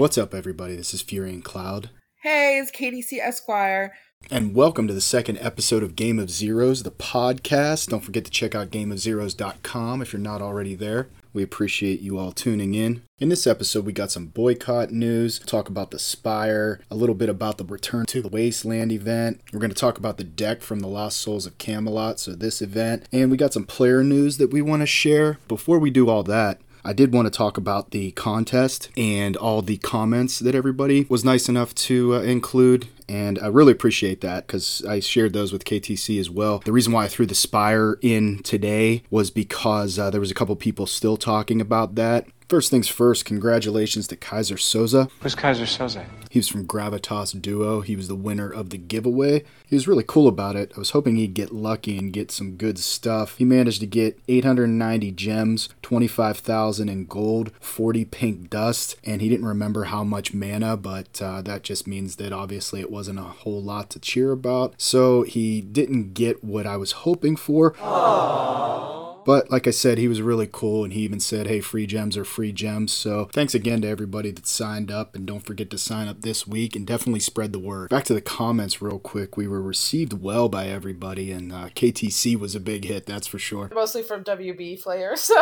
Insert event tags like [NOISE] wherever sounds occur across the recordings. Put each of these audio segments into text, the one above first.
What's up, everybody? This is Fury and Cloud. Hey, it's KDC Esquire. And welcome to the second episode of Game of Zeros, the podcast. Don't forget to check out gameofzeros.com if you're not already there. We appreciate you all tuning in. In this episode, we got some boycott news, talk about the Spire, a little bit about the Return to the Wasteland event. We're going to talk about the deck from the Lost Souls of Camelot, so this event. And we got some player news that we want to share. Before we do all that, I did want to talk about the contest and all the comments that everybody was nice enough to uh, include. And I really appreciate that because I shared those with KTC as well. The reason why I threw the Spire in today was because uh, there was a couple people still talking about that. First things first, congratulations to Kaiser Soze. Who's Kaiser Soze? He was from Gravitas Duo. He was the winner of the giveaway. He was really cool about it. I was hoping he'd get lucky and get some good stuff. He managed to get 890 gems, 25,000 in gold, 40 pink dust, and he didn't remember how much mana, but uh, that just means that obviously it wasn't a whole lot to cheer about. So he didn't get what I was hoping for. Aww. But like I said, he was really cool and he even said, hey, free gems are free gems. So thanks again to everybody that signed up and don't forget to sign up this week and definitely spread the word. Back to the comments real quick. We were received well by everybody and uh, KTC was a big hit, that's for sure. Mostly from WB players. [LAUGHS]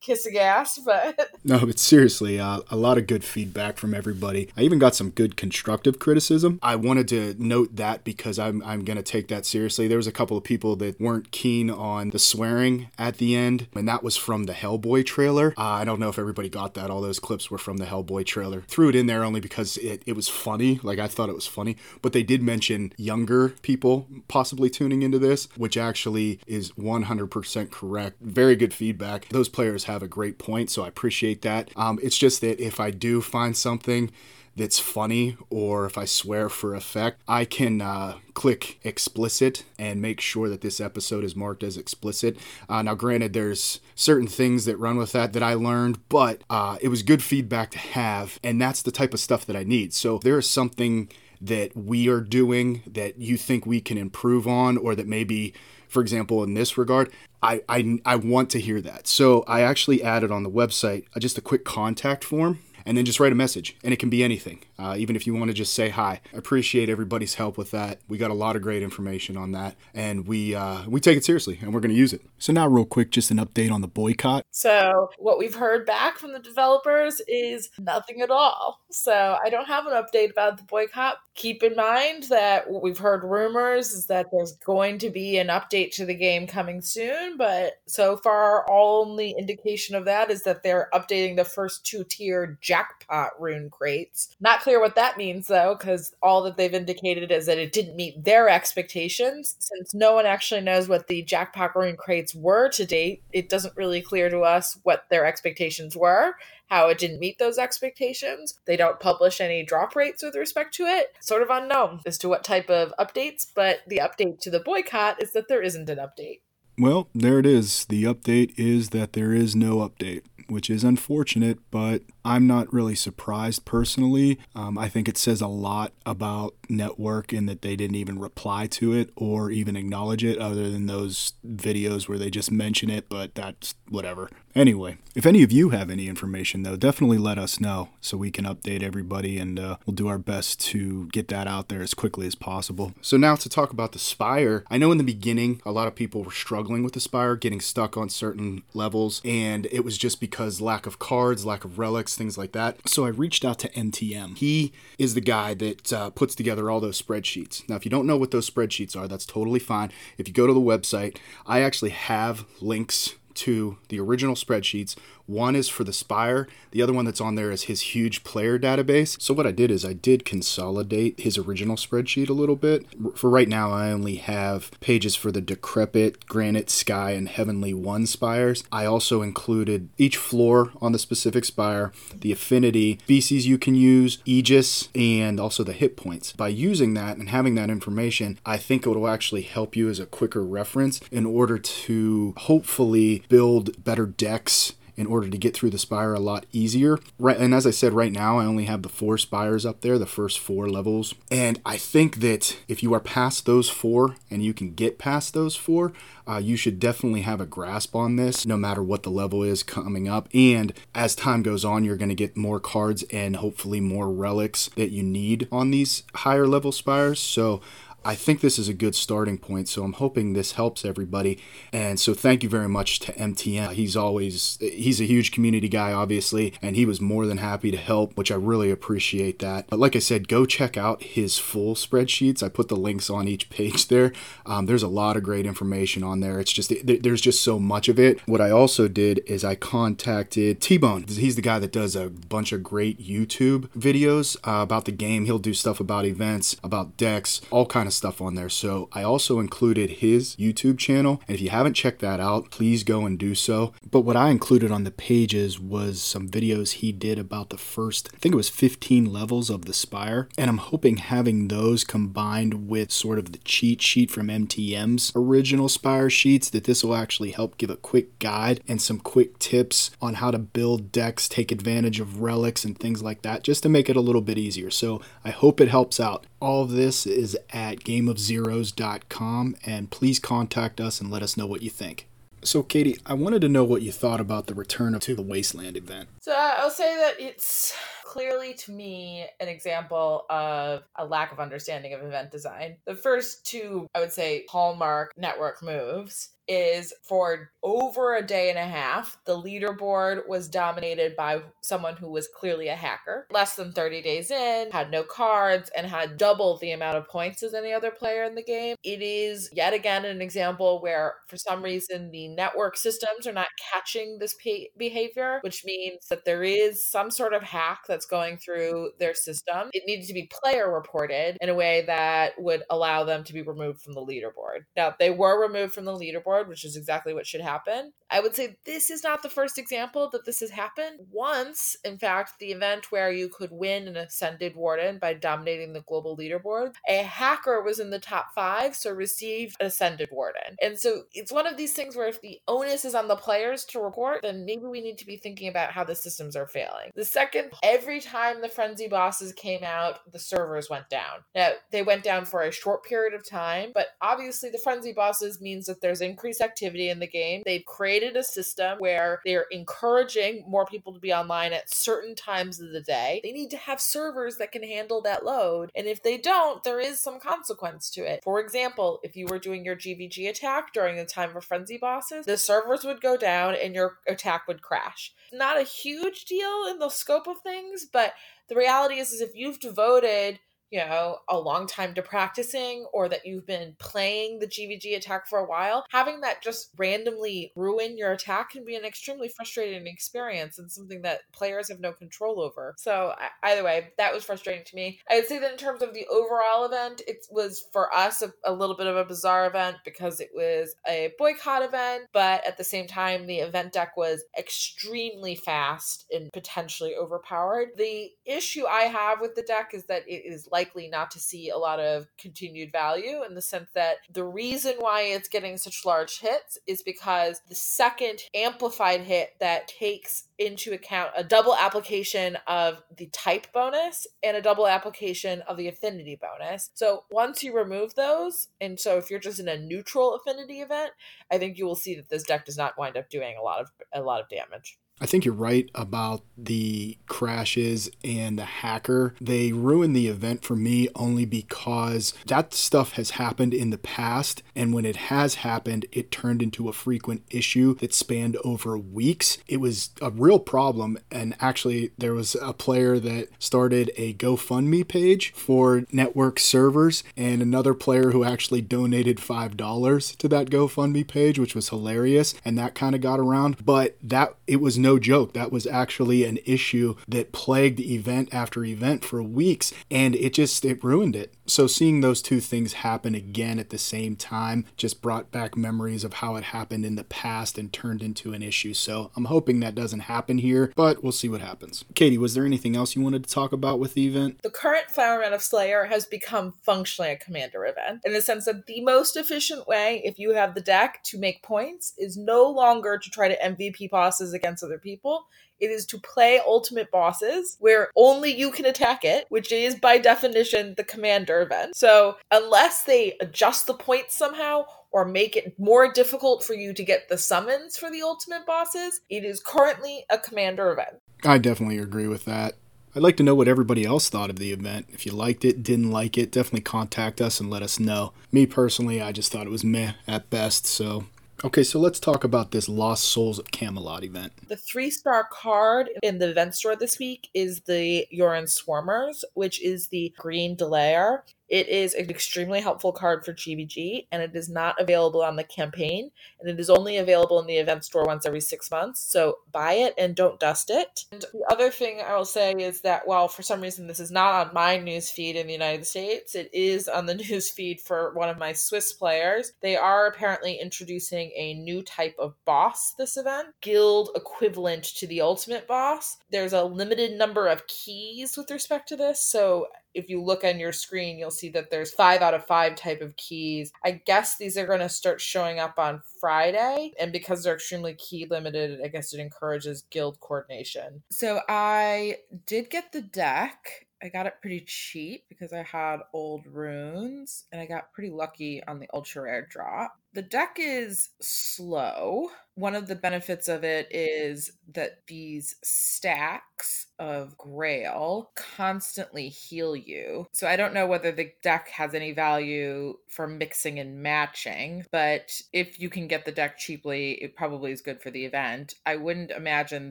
kissing ass, [LAUGHS] but no, but seriously, uh, a lot of good feedback from everybody. I even got some good constructive criticism. I wanted to note that because I'm I'm gonna take that seriously. There was a couple of people that weren't keen on the swearing at the end, and that was from the Hellboy trailer. Uh, I don't know if everybody got that. All those clips were from the Hellboy trailer. Threw it in there only because it it was funny. Like I thought it was funny, but they did mention younger people possibly tuning into this, which actually is 100% correct. Very good feedback. Those players have a great point, so I appreciate that. Um, it's just that if I do find something that's funny or if I swear for effect, I can uh, click explicit and make sure that this episode is marked as explicit. Uh, now, granted, there's certain things that run with that that I learned, but uh, it was good feedback to have, and that's the type of stuff that I need. So, if there is something that we are doing that you think we can improve on, or that maybe for example, in this regard, I, I, I want to hear that. So I actually added on the website uh, just a quick contact form and then just write a message. And it can be anything, uh, even if you want to just say hi. Appreciate everybody's help with that. We got a lot of great information on that, and we uh, we take it seriously, and we're going to use it. So now, real quick, just an update on the boycott. So what we've heard back from the developers is nothing at all. So I don't have an update about the boycott. Keep in mind that what we've heard rumors is that there's going to be an update to the game coming soon, but so far, all only indication of that is that they're updating the first two tier jackpot rune crates. Not clear what that means though, because all that they've indicated is that it didn't meet their expectations. Since no one actually knows what the jackpot rune crates were to date, it doesn't really clear to us what their expectations were how it didn't meet those expectations. They don't publish any drop rates with respect to it. Sort of unknown as to what type of updates, but the update to the boycott is that there isn't an update. Well, there it is. The update is that there is no update, which is unfortunate, but I'm not really surprised personally. Um, I think it says a lot about Network in that they didn't even reply to it or even acknowledge it, other than those videos where they just mention it, but that's whatever. Anyway, if any of you have any information, though, definitely let us know so we can update everybody and uh, we'll do our best to get that out there as quickly as possible. So, now to talk about the Spire. I know in the beginning, a lot of people were struggling with the Spire, getting stuck on certain levels, and it was just because lack of cards, lack of relics, things like that. So, I reached out to MTM. He is the guy that uh, puts together all those spreadsheets. Now, if you don't know what those spreadsheets are, that's totally fine. If you go to the website, I actually have links to the original spreadsheets one is for the Spire, the other one that's on there is his huge player database. So, what I did is I did consolidate his original spreadsheet a little bit. For right now, I only have pages for the Decrepit, Granite, Sky, and Heavenly One spires. I also included each floor on the specific spire, the affinity, species you can use, Aegis, and also the hit points. By using that and having that information, I think it will actually help you as a quicker reference in order to hopefully build better decks in order to get through the spire a lot easier. Right, and as I said, right now I only have the four spires up there, the first four levels. And I think that if you are past those four and you can get past those four, uh, you should definitely have a grasp on this no matter what the level is coming up. And as time goes on, you're going to get more cards and hopefully more relics that you need on these higher level spires. So I think this is a good starting point. So I'm hoping this helps everybody. And so thank you very much to MTM. He's always he's a huge community guy, obviously, and he was more than happy to help, which I really appreciate that. But like I said, go check out his full spreadsheets. I put the links on each page there. Um, there's a lot of great information on there. It's just there's just so much of it. What I also did is I contacted T Bone. He's the guy that does a bunch of great YouTube videos uh, about the game. He'll do stuff about events, about decks, all kind of stuff on there. So I also included his YouTube channel. And if you haven't checked that out, please go and do so. But what I included on the pages was some videos he did about the first, I think it was 15 levels of the Spire. And I'm hoping having those combined with sort of the cheat sheet from MTM's original Spire sheets, that this will actually help give a quick guide and some quick tips on how to build decks, take advantage of relics and things like that, just to make it a little bit easier. So I hope it helps out. All of this is at gameofzeros.com, and please contact us and let us know what you think. So, Katie, I wanted to know what you thought about the return of to the Wasteland event. So, I'll say that it's clearly to me an example of a lack of understanding of event design. The first two, I would say, hallmark network moves is for over a day and a half, the leaderboard was dominated by someone who was clearly a hacker. Less than 30 days in, had no cards, and had double the amount of points as any other player in the game. It is yet again an example where, for some reason, the network systems are not catching this behavior, which means that there is some sort of hack that's going through their system. It needed to be player reported in a way that would allow them to be removed from the leaderboard. Now, they were removed from the leaderboard which is exactly what should happen. I would say this is not the first example that this has happened. Once, in fact, the event where you could win an Ascended Warden by dominating the global leaderboard, a hacker was in the top five, so received an Ascended Warden. And so it's one of these things where if the onus is on the players to report, then maybe we need to be thinking about how the systems are failing. The second, every time the Frenzy bosses came out, the servers went down. Now, they went down for a short period of time, but obviously the Frenzy bosses means that there's increased activity in the game. They've created created a system where they're encouraging more people to be online at certain times of the day. They need to have servers that can handle that load. And if they don't, there is some consequence to it. For example, if you were doing your GVG attack during the time of frenzy bosses, the servers would go down and your attack would crash. Not a huge deal in the scope of things, but the reality is, is if you've devoted you know, a long time to practicing or that you've been playing the GVG attack for a while, having that just randomly ruin your attack can be an extremely frustrating experience and something that players have no control over. So, either way, that was frustrating to me. I would say that in terms of the overall event, it was for us a, a little bit of a bizarre event because it was a boycott event, but at the same time, the event deck was extremely fast and potentially overpowered. The issue I have with the deck is that it is likely not to see a lot of continued value in the sense that the reason why it's getting such large hits is because the second amplified hit that takes into account a double application of the type bonus and a double application of the affinity bonus. So once you remove those, and so if you're just in a neutral affinity event, I think you will see that this deck does not wind up doing a lot of a lot of damage. I think you're right about the crashes and the hacker. They ruined the event for me only because that stuff has happened in the past. And when it has happened, it turned into a frequent issue that spanned over weeks. It was a real problem. And actually, there was a player that started a GoFundMe page for network servers, and another player who actually donated $5 to that GoFundMe page, which was hilarious. And that kind of got around. But that, it was no no joke. That was actually an issue that plagued event after event for weeks, and it just it ruined it So seeing those two things happen again at the same time just brought back memories of how it happened in the past and turned into an issue. So I'm hoping that doesn't happen here, but we'll see what happens. Katie, was there anything else you wanted to talk about with the event? The current Flower of Slayer has become functionally a commander event in the sense that the most efficient way, if you have the deck, to make points is no longer to try to MVP bosses against other people. It is to play ultimate bosses where only you can attack it, which is by definition the commander event. So, unless they adjust the points somehow or make it more difficult for you to get the summons for the ultimate bosses, it is currently a commander event. I definitely agree with that. I'd like to know what everybody else thought of the event. If you liked it, didn't like it, definitely contact us and let us know. Me personally, I just thought it was meh at best, so Okay, so let's talk about this Lost Souls of Camelot event. The three star card in the event store this week is the Yorin Swarmers, which is the green Delayer. It is an extremely helpful card for GVG, and it is not available on the campaign, and it is only available in the event store once every six months. So buy it and don't dust it. And the other thing I will say is that while for some reason this is not on my news feed in the United States, it is on the [LAUGHS] news feed for one of my Swiss players. They are apparently introducing a new type of boss this event, guild equivalent to the ultimate boss. There's a limited number of keys with respect to this, so if you look on your screen, you'll see that there's five out of five type of keys. I guess these are going to start showing up on Friday. And because they're extremely key limited, I guess it encourages guild coordination. So I did get the deck. I got it pretty cheap because I had old runes and I got pretty lucky on the ultra rare drop. The deck is slow. One of the benefits of it is that these stacks of Grail constantly heal you. So I don't know whether the deck has any value for mixing and matching, but if you can get the deck cheaply, it probably is good for the event. I wouldn't imagine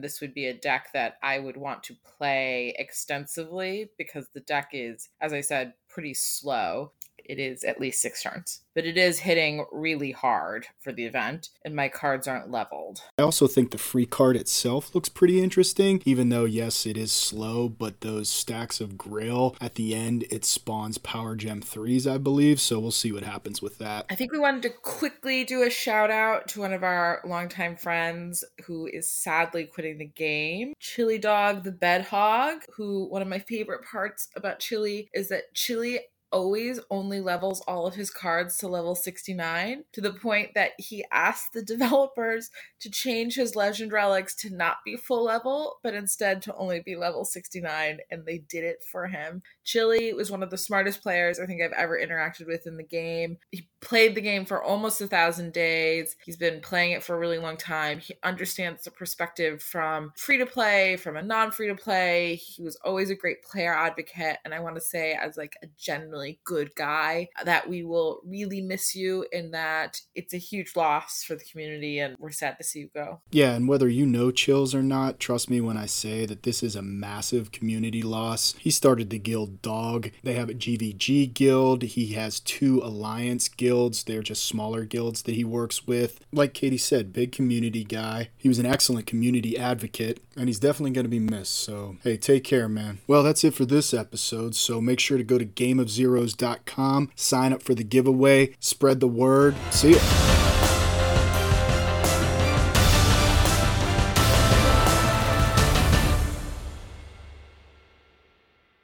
this would be a deck that I would want to play extensively because the deck is, as I said, pretty slow it is at least six turns. But it is hitting really hard for the event, and my cards aren't leveled. I also think the free card itself looks pretty interesting, even though, yes, it is slow, but those stacks of Grail at the end, it spawns Power Gem 3s, I believe, so we'll see what happens with that. I think we wanted to quickly do a shout out to one of our longtime friends who is sadly quitting the game, Chili Dog the Bed Hog, who one of my favorite parts about Chili is that Chili always only levels all of his cards to level 69 to the point that he asked the [LAUGHS] developers to change his legend relics to not be full level but instead to only be level 69 and they did it for him. Chili was one of the smartest players i think i've ever interacted with in the game. He played the game for almost a thousand days. He's been playing it for a really long time. He understands the perspective from free to play from a non free to play he was always a great player advocate and i want to say as like a genuine really good guy, uh, that we will really miss you and that it's a huge loss for the community and we're sad to see you go. Yeah, and whether you know Chills or not, trust me when I say that this is a massive community loss. He started the guild Dog. They have a GVG guild. He has two alliance guilds. They're just smaller guilds that he works with. Like Katie said, big community guy. He was an excellent community advocate and he's definitely going to be missed. So, hey, take care, man. Well, that's it for this episode. So make sure to go to Game of Zero heroes.com. Sign up for the giveaway, spread the word. See you.